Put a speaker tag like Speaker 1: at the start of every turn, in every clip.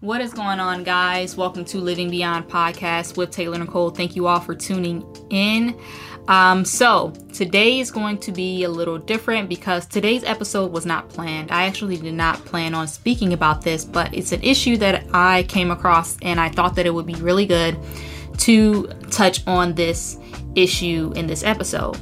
Speaker 1: What is going on, guys? Welcome to Living Beyond Podcast with Taylor Nicole. Thank you all for tuning in. Um, so, today is going to be a little different because today's episode was not planned. I actually did not plan on speaking about this, but it's an issue that I came across and I thought that it would be really good to touch on this issue in this episode.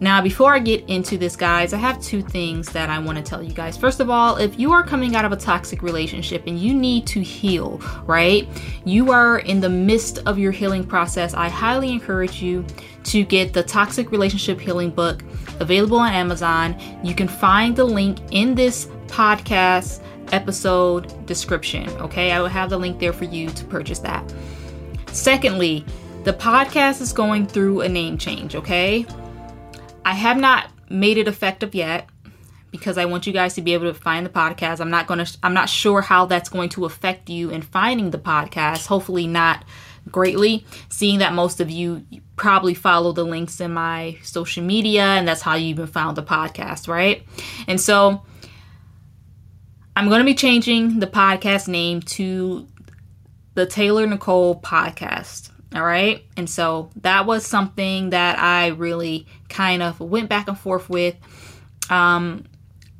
Speaker 1: Now, before I get into this, guys, I have two things that I want to tell you guys. First of all, if you are coming out of a toxic relationship and you need to heal, right? You are in the midst of your healing process. I highly encourage you to get the Toxic Relationship Healing book available on Amazon. You can find the link in this podcast episode description, okay? I will have the link there for you to purchase that. Secondly, the podcast is going through a name change, okay? I have not made it effective yet because I want you guys to be able to find the podcast. I'm not going to I'm not sure how that's going to affect you in finding the podcast. Hopefully not greatly, seeing that most of you probably follow the links in my social media and that's how you even found the podcast, right? And so I'm going to be changing the podcast name to the Taylor Nicole podcast. All right. And so that was something that I really kind of went back and forth with. Um,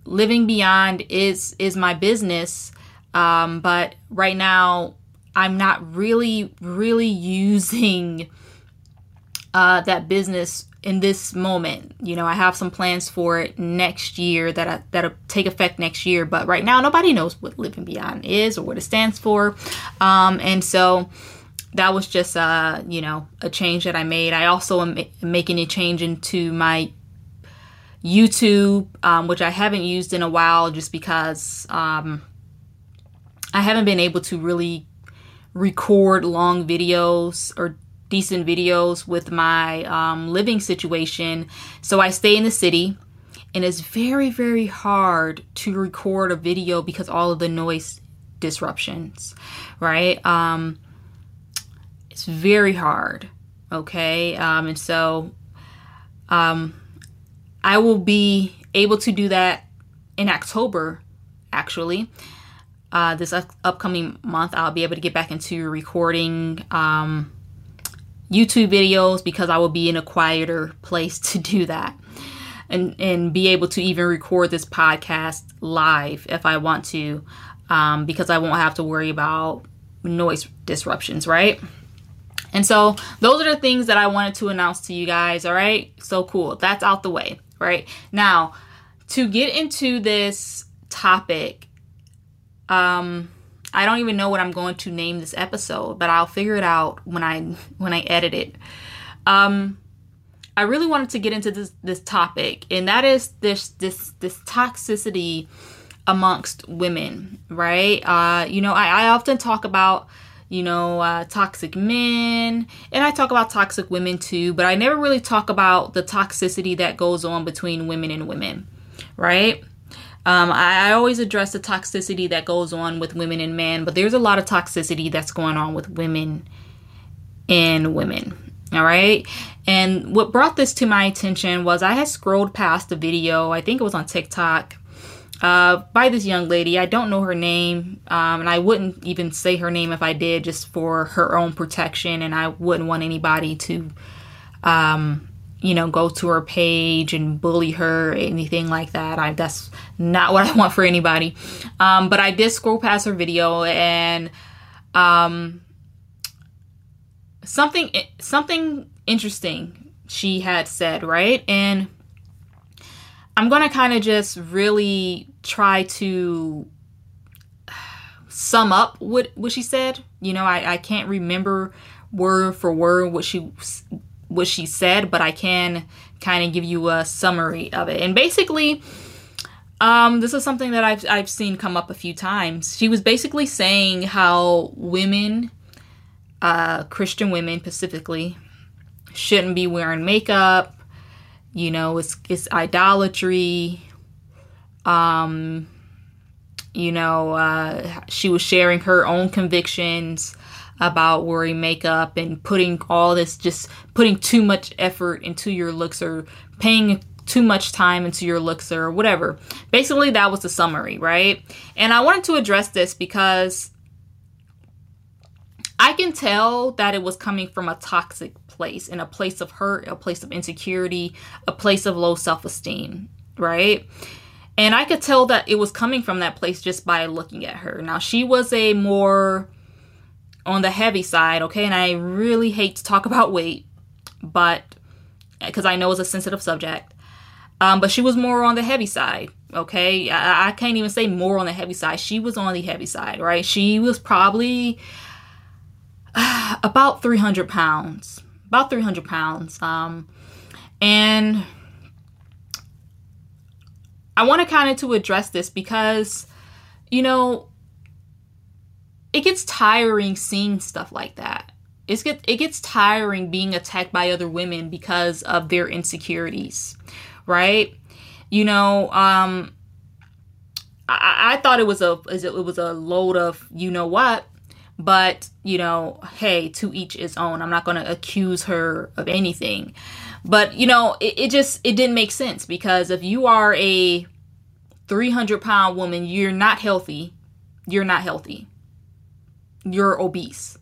Speaker 1: living beyond is is my business. Um, but right now I'm not really, really using uh, that business in this moment. You know, I have some plans for it next year that I, that'll take effect next year. But right now, nobody knows what Living Beyond is or what it stands for. Um, and so that was just uh you know a change that I made. I also am making a change into my YouTube, um, which I haven't used in a while, just because um, I haven't been able to really record long videos or decent videos with my um, living situation. So I stay in the city, and it's very very hard to record a video because all of the noise disruptions, right? Um, it's very hard. Okay. Um, and so um, I will be able to do that in October, actually. Uh, this up- upcoming month, I'll be able to get back into recording um, YouTube videos because I will be in a quieter place to do that. And, and be able to even record this podcast live if I want to, um, because I won't have to worry about noise disruptions, right? And so those are the things that I wanted to announce to you guys. All right. So cool. That's out the way. Right. Now, to get into this topic, um, I don't even know what I'm going to name this episode, but I'll figure it out when I when I edit it. Um, I really wanted to get into this this topic, and that is this this this toxicity amongst women, right? Uh, you know, I, I often talk about you know, uh, toxic men, and I talk about toxic women too, but I never really talk about the toxicity that goes on between women and women, right? Um, I, I, always address the toxicity that goes on with women and men, but there's a lot of toxicity that's going on with women and women, all right? And what brought this to my attention was I had scrolled past the video, I think it was on TikTok uh, by this young lady. I don't know her name, um, and I wouldn't even say her name if I did, just for her own protection. And I wouldn't want anybody to, um, you know, go to her page and bully her or anything like that. I that's not what I want for anybody. Um, but I did scroll past her video and um, something something interesting she had said right and I'm going to kind of just really try to sum up what what she said. You know, I, I can't remember word for word what she what she said, but I can kind of give you a summary of it. And basically, um, this is something that I've I've seen come up a few times. She was basically saying how women, uh, Christian women specifically, shouldn't be wearing makeup you know it's it's idolatry um you know uh, she was sharing her own convictions about wearing makeup and putting all this just putting too much effort into your looks or paying too much time into your looks or whatever. Basically that was the summary right? And i wanted to address this because I can tell that it was coming from a toxic place, in a place of hurt, a place of insecurity, a place of low self esteem, right? And I could tell that it was coming from that place just by looking at her. Now, she was a more on the heavy side, okay? And I really hate to talk about weight, but because I know it's a sensitive subject. Um, but she was more on the heavy side, okay? I, I can't even say more on the heavy side. She was on the heavy side, right? She was probably about 300 pounds, about 300 pounds. Um, and I want to kind of to address this because, you know, it gets tiring seeing stuff like that. It's get, it gets tiring being attacked by other women because of their insecurities, right? You know, um, I, I thought it was a it was a load of you know what, but you know, hey, to each his own. I'm not going to accuse her of anything, but you know, it, it just it didn't make sense because if you are a 300 pound woman, you're not healthy. You're not healthy you're obese.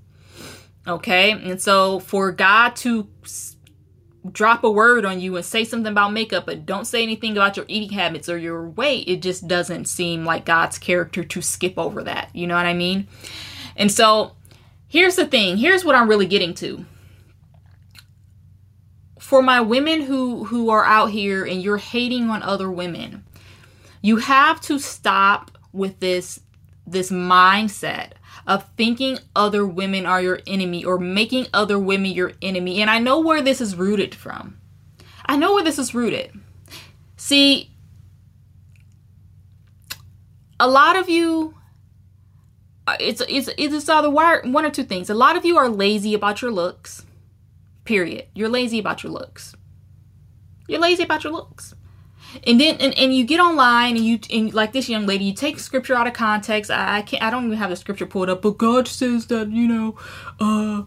Speaker 1: Okay? And so for God to drop a word on you and say something about makeup, but don't say anything about your eating habits or your weight, it just doesn't seem like God's character to skip over that. You know what I mean? And so here's the thing here's what I'm really getting to. For my women who who are out here and you're hating on other women, you have to stop with this this mindset of thinking other women are your enemy or making other women your enemy. And I know where this is rooted from. I know where this is rooted. See, a lot of you it's it's it's either one or two things. A lot of you are lazy about your looks. Period. You're lazy about your looks. You're lazy about your looks and then and, and you get online and you and like this young lady you take scripture out of context I, I can't i don't even have the scripture pulled up but god says that you know uh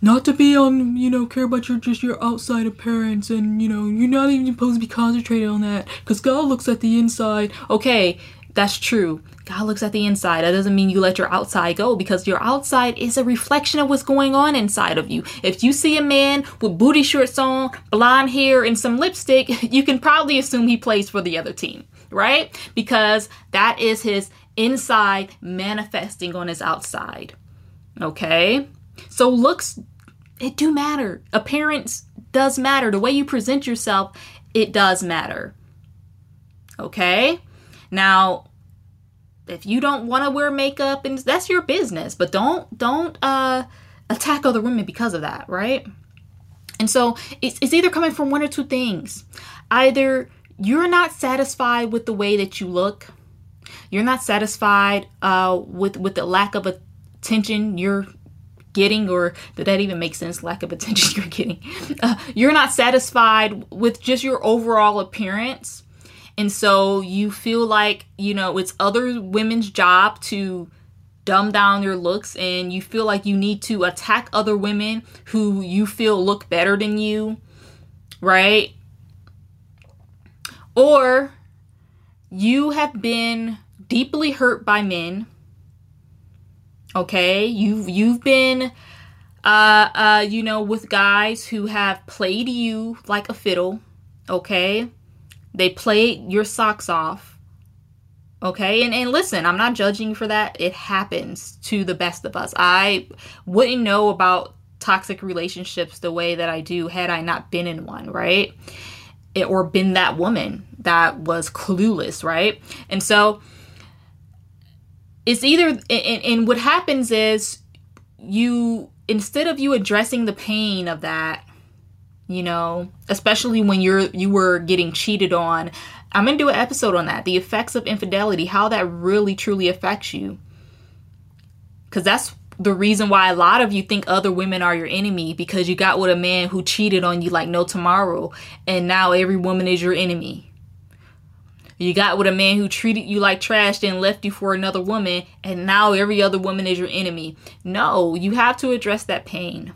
Speaker 1: not to be on you know care about your just your outside appearance and you know you're not even supposed to be concentrated on that because god looks at the inside okay that's true God looks at the inside. That doesn't mean you let your outside go because your outside is a reflection of what's going on inside of you. If you see a man with booty shorts on, blonde hair, and some lipstick, you can probably assume he plays for the other team, right? Because that is his inside manifesting on his outside. Okay? So looks it do matter. Appearance does matter. The way you present yourself, it does matter. Okay? Now, if you don't want to wear makeup and that's your business but don't don't uh attack other women because of that right? And so it's, it's either coming from one or two things. Either you're not satisfied with the way that you look you're not satisfied uh, with with the lack of attention you're getting or did that even make sense lack of attention you're getting. Uh, you're not satisfied with just your overall appearance and so you feel like, you know, it's other women's job to dumb down your looks and you feel like you need to attack other women who you feel look better than you, right? Or you have been deeply hurt by men. Okay? You've you've been uh uh you know with guys who have played you like a fiddle, okay? They played your socks off. Okay, and, and listen, I'm not judging for that. It happens to the best of us. I wouldn't know about toxic relationships the way that I do had I not been in one, right? It, or been that woman that was clueless, right? And so it's either, and, and what happens is you, instead of you addressing the pain of that, you know, especially when you're you were getting cheated on. I'm going to do an episode on that, the effects of infidelity, how that really truly affects you. Cuz that's the reason why a lot of you think other women are your enemy because you got with a man who cheated on you like no tomorrow and now every woman is your enemy. You got with a man who treated you like trash and left you for another woman and now every other woman is your enemy. No, you have to address that pain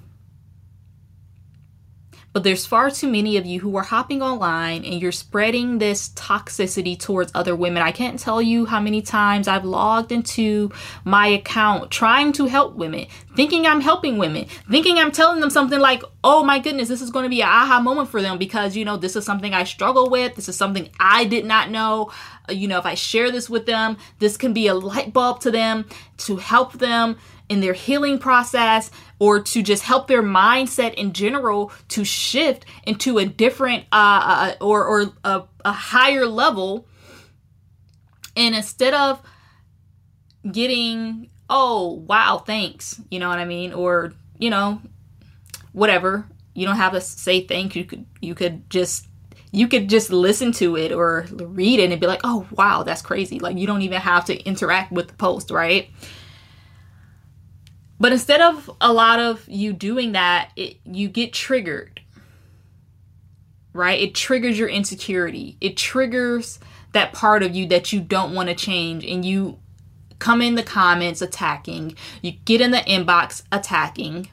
Speaker 1: But there's far too many of you who are hopping online and you're spreading this toxicity towards other women. I can't tell you how many times I've logged into my account trying to help women, thinking I'm helping women, thinking I'm telling them something like, oh my goodness, this is going to be an aha moment for them because, you know, this is something I struggle with. This is something I did not know. Uh, you know, if I share this with them, this can be a light bulb to them to help them in their healing process or to just help their mindset in general to shift into a different uh, uh, or, or a, a higher level. And instead of getting, oh, wow, thanks, you know what I mean? Or, you know, whatever. You don't have to say thank you. Could you could just you could just listen to it or read it and be like, oh wow, that's crazy. Like you don't even have to interact with the post, right? But instead of a lot of you doing that, it, you get triggered. Right? It triggers your insecurity. It triggers that part of you that you don't want to change and you come in the comments attacking. You get in the inbox attacking.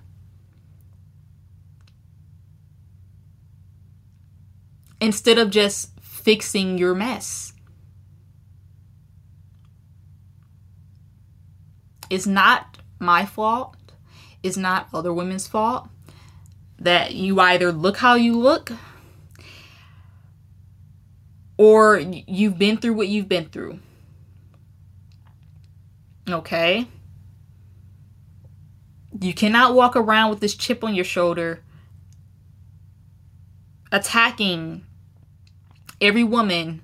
Speaker 1: Instead of just fixing your mess. It's not my fault. It's not other women's fault. That you either look how you look or you've been through what you've been through. Okay? You cannot walk around with this chip on your shoulder attacking every woman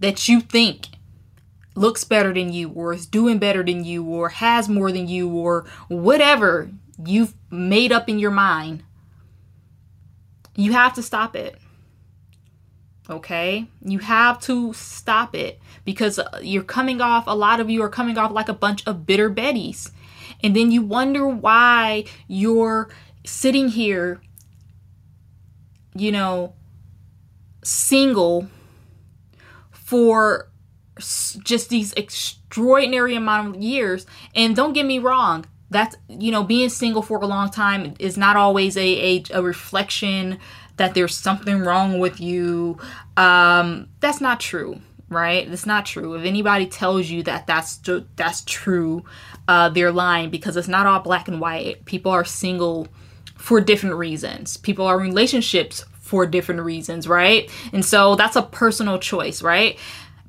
Speaker 1: that you think looks better than you or is doing better than you or has more than you or whatever you've made up in your mind, you have to stop it. Okay? You have to stop it because uh, you're coming off, a lot of you are coming off like a bunch of bitter Bettys. And then you wonder why you're sitting here, you know, single for just these extraordinary amount of years. And don't get me wrong that's you know being single for a long time is not always a, a, a reflection that there's something wrong with you. Um that's not true right? It's not true. If anybody tells you that that's that's true uh they're lying because it's not all black and white. People are single for different reasons. People are in relationships for different reasons right? And so that's a personal choice right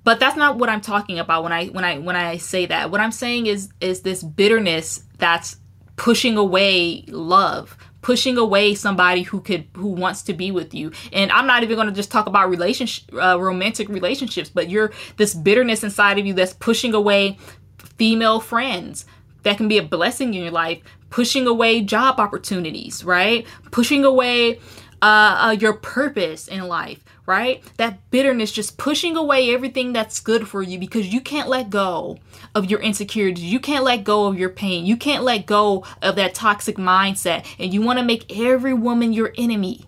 Speaker 1: but that's not what i'm talking about when i when i when i say that. What i'm saying is is this bitterness that's pushing away love pushing away somebody who could who wants to be with you. And i'm not even going to just talk about relationship uh, romantic relationships but you're this bitterness inside of you that's pushing away female friends that can be a blessing in your life pushing away job opportunities right? Pushing away uh, uh, your purpose in life right? That bitterness just pushing away everything that's good for you because you can't let go of your insecurities. You can't let go of your pain. You can't let go of that toxic mindset. And you want to make every woman your enemy.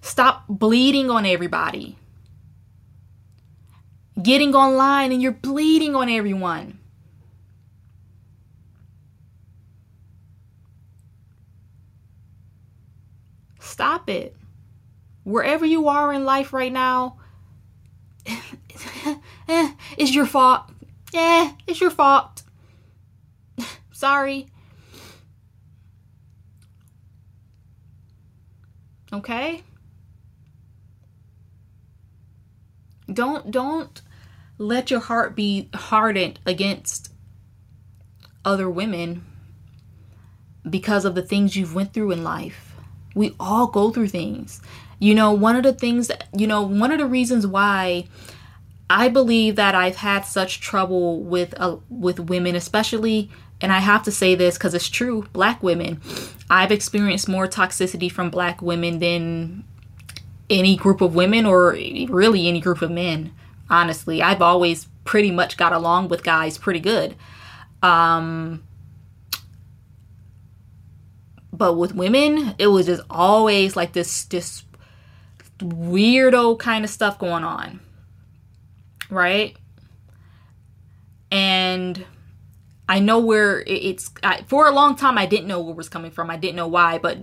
Speaker 1: Stop bleeding on everybody. Getting online and you're bleeding on everyone. Stop it. Wherever you are in life right now, it's your fault. Yeah, it's your fault. Sorry. Okay? Don't don't let your heart be hardened against other women because of the things you've went through in life. We all go through things. You know, one of the things you know, one of the reasons why I believe that I've had such trouble with uh, with women, especially and I have to say this cuz it's true, black women. I've experienced more toxicity from black women than any group of women or really any group of men. Honestly, I've always pretty much got along with guys pretty good. Um but with women, it was just always like this this weirdo kind of stuff going on. Right? And I know where it's I, for a long time I didn't know where it was coming from. I didn't know why, but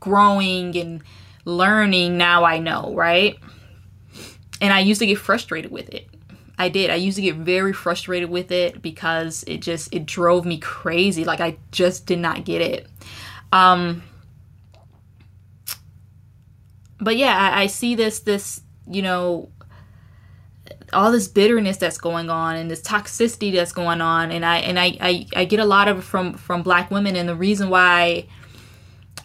Speaker 1: growing and learning now I know, right? And I used to get frustrated with it. I did. I used to get very frustrated with it because it just it drove me crazy. Like I just did not get it. Um but yeah, I, I see this this, you know, all this bitterness that's going on and this toxicity that's going on. And I and I, I, I get a lot of it from from black women and the reason why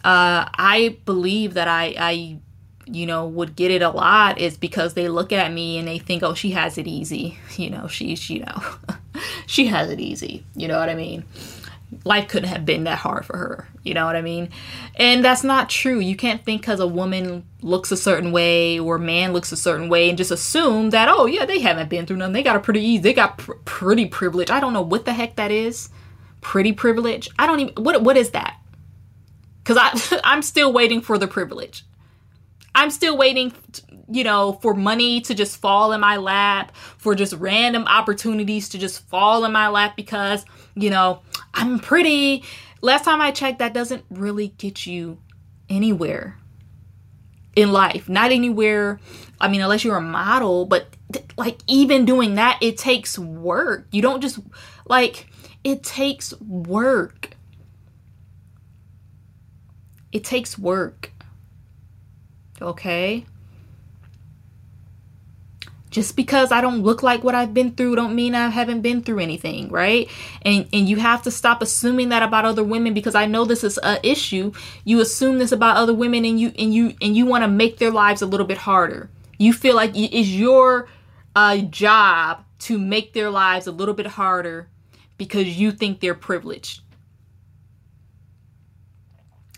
Speaker 1: uh, I believe that I I you know would get it a lot is because they look at me and they think oh she has it easy. You know she's you know she has it easy. You know what I mean life couldn't have been that hard for her. You know what I mean? And that's not true. You can't think because a woman looks a certain way or a man looks a certain way and just assume that, oh, yeah, they haven't been through nothing. They got a pretty easy, they got pr- pretty privilege. I don't know what the heck that is. Pretty privilege. I don't even, what, what is that? Because I, I'm still waiting for the privilege. I'm still waiting, you know, for money to just fall in my lap, for just random opportunities to just fall in my lap because, you know, I'm pretty. Last time I checked, that doesn't really get you anywhere in life. Not anywhere, I mean, unless you're a model, but like even doing that, it takes work. You don't just, like, it takes work. It takes work. Okay? Just because I don't look like what I've been through don't mean I haven't been through anything, right? And and you have to stop assuming that about other women because I know this is a issue. You assume this about other women and you and you and you want to make their lives a little bit harder. You feel like it's your uh, job to make their lives a little bit harder because you think they're privileged.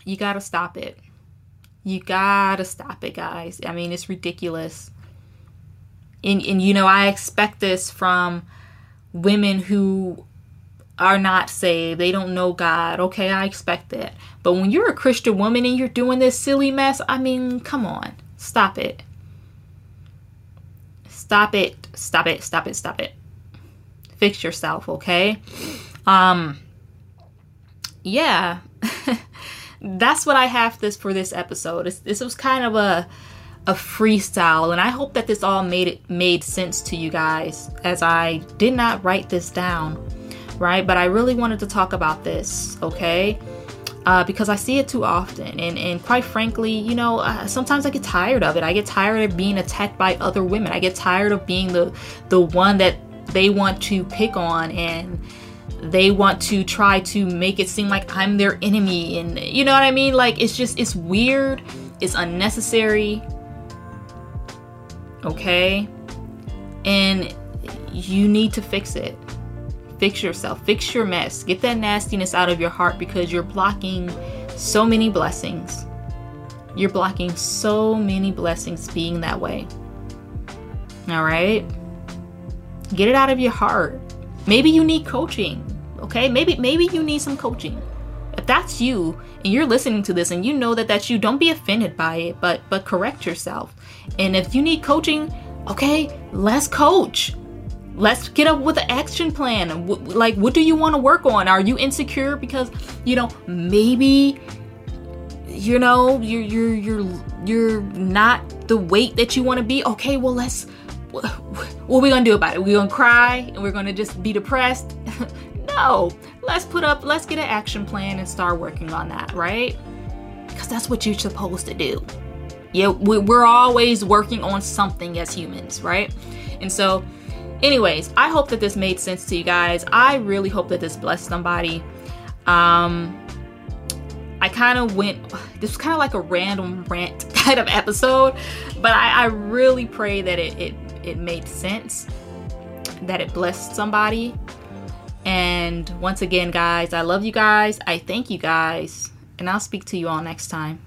Speaker 1: You got to stop it. You gotta stop it, guys. I mean, it's ridiculous. And, and you know, I expect this from women who are not saved. They don't know God. Okay, I expect that. But when you're a Christian woman and you're doing this silly mess, I mean, come on. Stop it. Stop it. Stop it. Stop it. Stop it. Fix yourself, okay? Um yeah. that's what I have this for this episode. This, this was kind of a a freestyle and I hope that this all made it made sense to you guys as I did not write this down, right? But I really wanted to talk about this, okay? Uh, because I see it too often, and and quite frankly, you know, uh, sometimes I get tired of it. I get tired of being attacked by other women. I get tired of being the the one that they want to pick on and they want to try to make it seem like I'm their enemy and you know what I mean? Like it's just it's weird, it's unnecessary. Okay? And you need to fix it. Fix yourself. Fix your mess. Get that nastiness out of your heart because you're blocking so many blessings. You're blocking so many blessings being that way. All right? Get it out of your heart. Maybe you need coaching. Okay? Maybe maybe you need some coaching. If that's you and you're listening to this and you know that that's you, don't be offended by it, but but correct yourself. And if you need coaching, okay, let's coach. Let's get up with an action plan. Like, what do you want to work on? Are you insecure because you know maybe you know you're you're you're you're not the weight that you want to be? Okay, well let's what are we gonna do about it? We're gonna cry and we're gonna just be depressed? no, let's put up, let's get an action plan and start working on that, right? Because that's what you're supposed to do. Yeah, we're always working on something as humans, right? And so, anyways, I hope that this made sense to you guys. I really hope that this blessed somebody. Um, I kind of went, this was kind of like a random rant kind of episode, but I, I really pray that it, it it made sense, that it blessed somebody. And once again, guys, I love you guys. I thank you guys. And I'll speak to you all next time.